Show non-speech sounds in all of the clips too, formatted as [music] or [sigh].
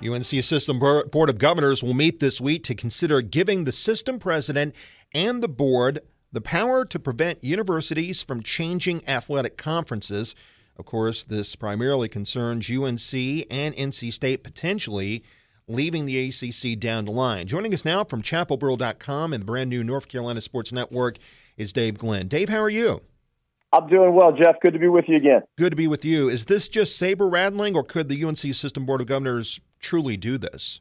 UNC System Board of Governors will meet this week to consider giving the system president and the board the power to prevent universities from changing athletic conferences. Of course, this primarily concerns UNC and NC State potentially leaving the ACC down the line. Joining us now from chapelboro.com and the brand new North Carolina Sports Network is Dave Glenn. Dave, how are you? I'm doing well, Jeff. Good to be with you again. Good to be with you. Is this just saber rattling, or could the UNC System Board of Governors truly do this?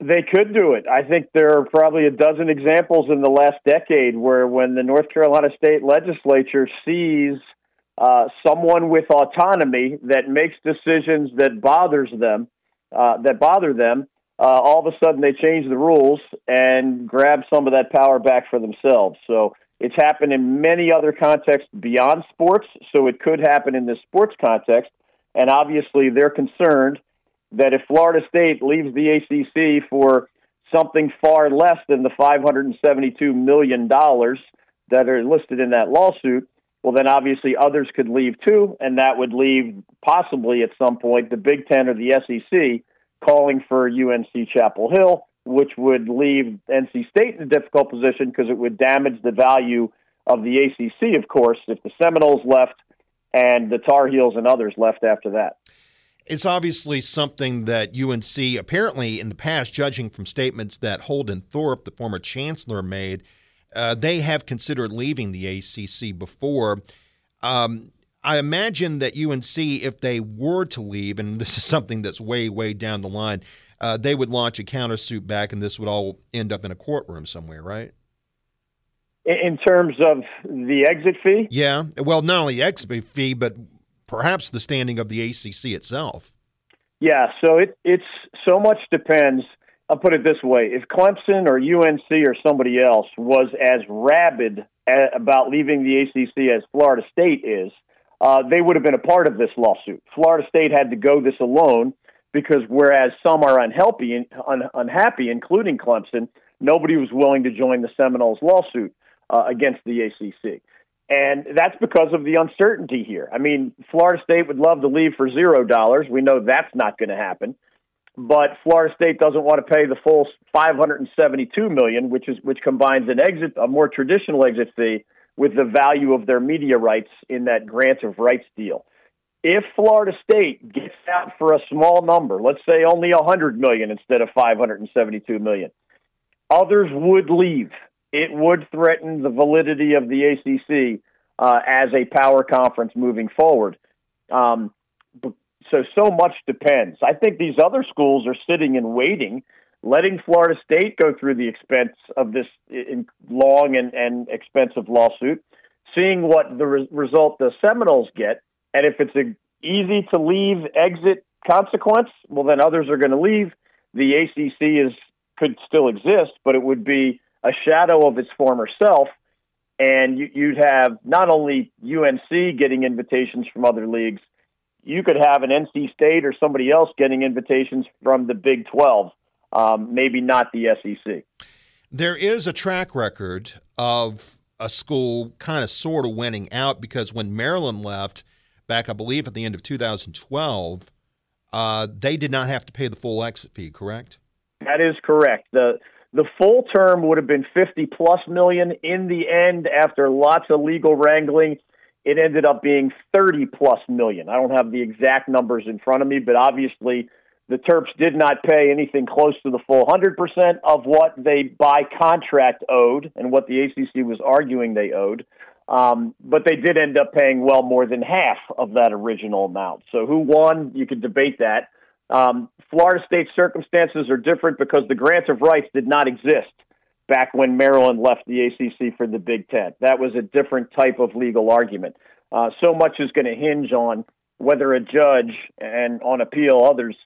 They could do it. I think there are probably a dozen examples in the last decade where, when the North Carolina State Legislature sees uh, someone with autonomy that makes decisions that bothers them, uh, that bother them, uh, all of a sudden they change the rules and grab some of that power back for themselves. So it's happened in many other contexts beyond sports, so it could happen in this sports context. And obviously, they're concerned that if Florida State leaves the ACC for something far less than the $572 million that are listed in that lawsuit, well, then obviously others could leave too, and that would leave possibly at some point the Big Ten or the SEC calling for UNC Chapel Hill which would leave NC State in a difficult position because it would damage the value of the ACC, of course, if the Seminoles left and the Tar Heels and others left after that. It's obviously something that UNC, apparently in the past, judging from statements that Holden Thorp, the former chancellor, made, uh, they have considered leaving the ACC before. Um, I imagine that UNC, if they were to leave, and this is something that's way, way down the line, uh, they would launch a countersuit back, and this would all end up in a courtroom somewhere, right? In terms of the exit fee? Yeah. Well, not only exit fee, but perhaps the standing of the ACC itself. Yeah. So it it's so much depends. I'll put it this way: if Clemson or UNC or somebody else was as rabid about leaving the ACC as Florida State is, uh, they would have been a part of this lawsuit. Florida State had to go this alone because whereas some are and un- unhappy, including Clemson, nobody was willing to join the Seminoles lawsuit uh, against the ACC. And that's because of the uncertainty here. I mean, Florida State would love to leave for zero dollars. We know that's not going to happen. But Florida State doesn't want to pay the full 572 million, which is which combines an exit, a more traditional exit fee, with the value of their media rights in that grant of rights deal if Florida State gets out for a small number, let's say only 100 million instead of 572 million, others would leave. It would threaten the validity of the ACC uh, as a power conference moving forward. Um, so, so much depends. I think these other schools are sitting and waiting, letting Florida State go through the expense of this long and, and expensive lawsuit, seeing what the re- result the Seminoles get and if it's a easy to leave exit consequence, well, then others are going to leave. The ACC is could still exist, but it would be a shadow of its former self. And you'd have not only UNC getting invitations from other leagues, you could have an NC State or somebody else getting invitations from the Big 12, um, maybe not the SEC. There is a track record of a school kind of sort of winning out because when Maryland left, back, I believe, at the end of 2012, uh, they did not have to pay the full exit fee, correct? That is correct. The the full term would have been 50 plus million. In the end, after lots of legal wrangling, it ended up being 30 plus million. I don't have the exact numbers in front of me, but obviously the Terps did not pay anything close to the full 100% of what they by contract owed and what the ACC was arguing they owed. Um, but they did end up paying well more than half of that original amount. So who won? You could debate that. Um, Florida State's circumstances are different because the grant of rights did not exist back when Maryland left the ACC for the Big Ten. That was a different type of legal argument. Uh, so much is going to hinge on whether a judge and on appeal others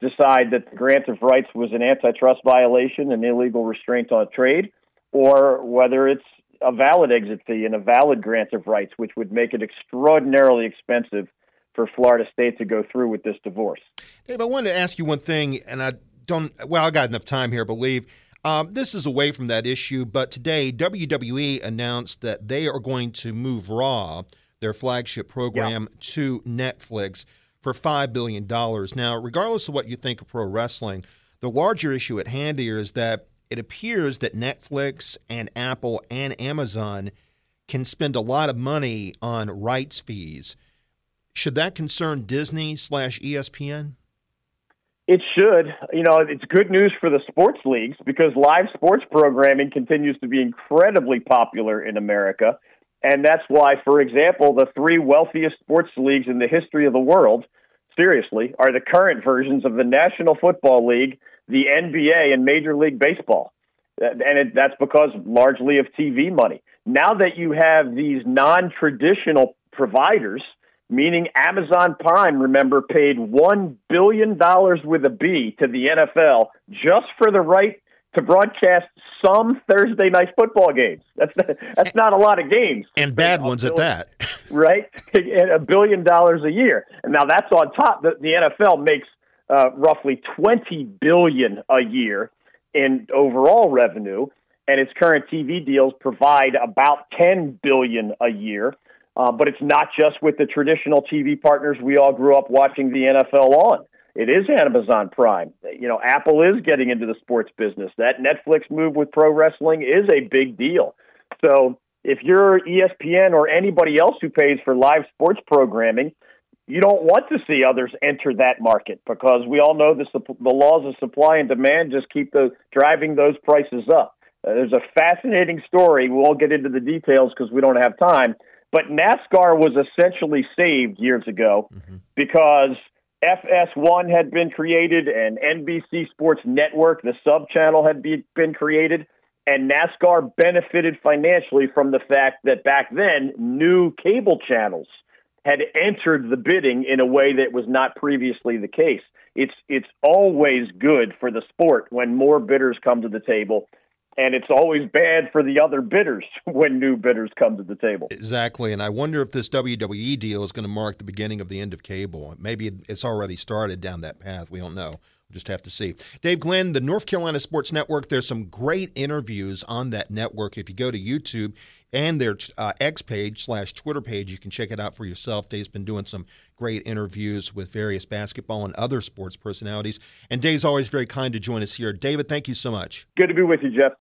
decide that the grant of rights was an antitrust violation, an illegal restraint on trade, or whether it's a valid exit fee and a valid grant of rights, which would make it extraordinarily expensive for Florida State to go through with this divorce. Dave, I wanted to ask you one thing, and I don't, well, I got enough time here, I believe. Um, this is away from that issue, but today WWE announced that they are going to move Raw, their flagship program, yeah. to Netflix. for $5 billion. Now, regardless of what you think of pro wrestling, the larger issue at hand here is that it appears that Netflix and Apple and Amazon can spend a lot of money on rights fees. Should that concern Disney slash ESPN? It should. You know, it's good news for the sports leagues because live sports programming continues to be incredibly popular in America. And that's why, for example, the three wealthiest sports leagues in the history of the world, seriously, are the current versions of the National Football League, the NBA, and Major League Baseball. Uh, and it, that's because largely of TV money. Now that you have these non traditional providers, meaning Amazon Prime, remember, paid $1 billion with a B to the NFL just for the right to broadcast some Thursday night football games. That's that's not a lot of games, and bad ones at that. [laughs] right, and a billion dollars a year. And now that's on top. The, the NFL makes uh, roughly twenty billion a year in overall revenue, and its current TV deals provide about ten billion a year. Uh, but it's not just with the traditional TV partners we all grew up watching the NFL on. It is Amazon Prime. You know, Apple is getting into the sports business. That Netflix move with pro wrestling is a big deal. So if you're ESPN or anybody else who pays for live sports programming, you don't want to see others enter that market because we all know the, the laws of supply and demand just keep the, driving those prices up. Uh, there's a fascinating story. We won't get into the details because we don't have time. But NASCAR was essentially saved years ago mm-hmm. because FS1 had been created and NBC Sports Network, the sub channel, had be, been created. And NASCAR benefited financially from the fact that back then, new cable channels had entered the bidding in a way that was not previously the case. It's it's always good for the sport when more bidders come to the table and it's always bad for the other bidders [laughs] when new bidders come to the table. Exactly, and I wonder if this WWE deal is going to mark the beginning of the end of cable. Maybe it's already started down that path. We don't know. We'll just have to see. Dave Glenn, the North Carolina Sports Network. There's some great interviews on that network. If you go to YouTube and their uh, X page slash Twitter page, you can check it out for yourself. Dave's been doing some great interviews with various basketball and other sports personalities. And Dave's always very kind to join us here. David, thank you so much. Good to be with you, Jeff.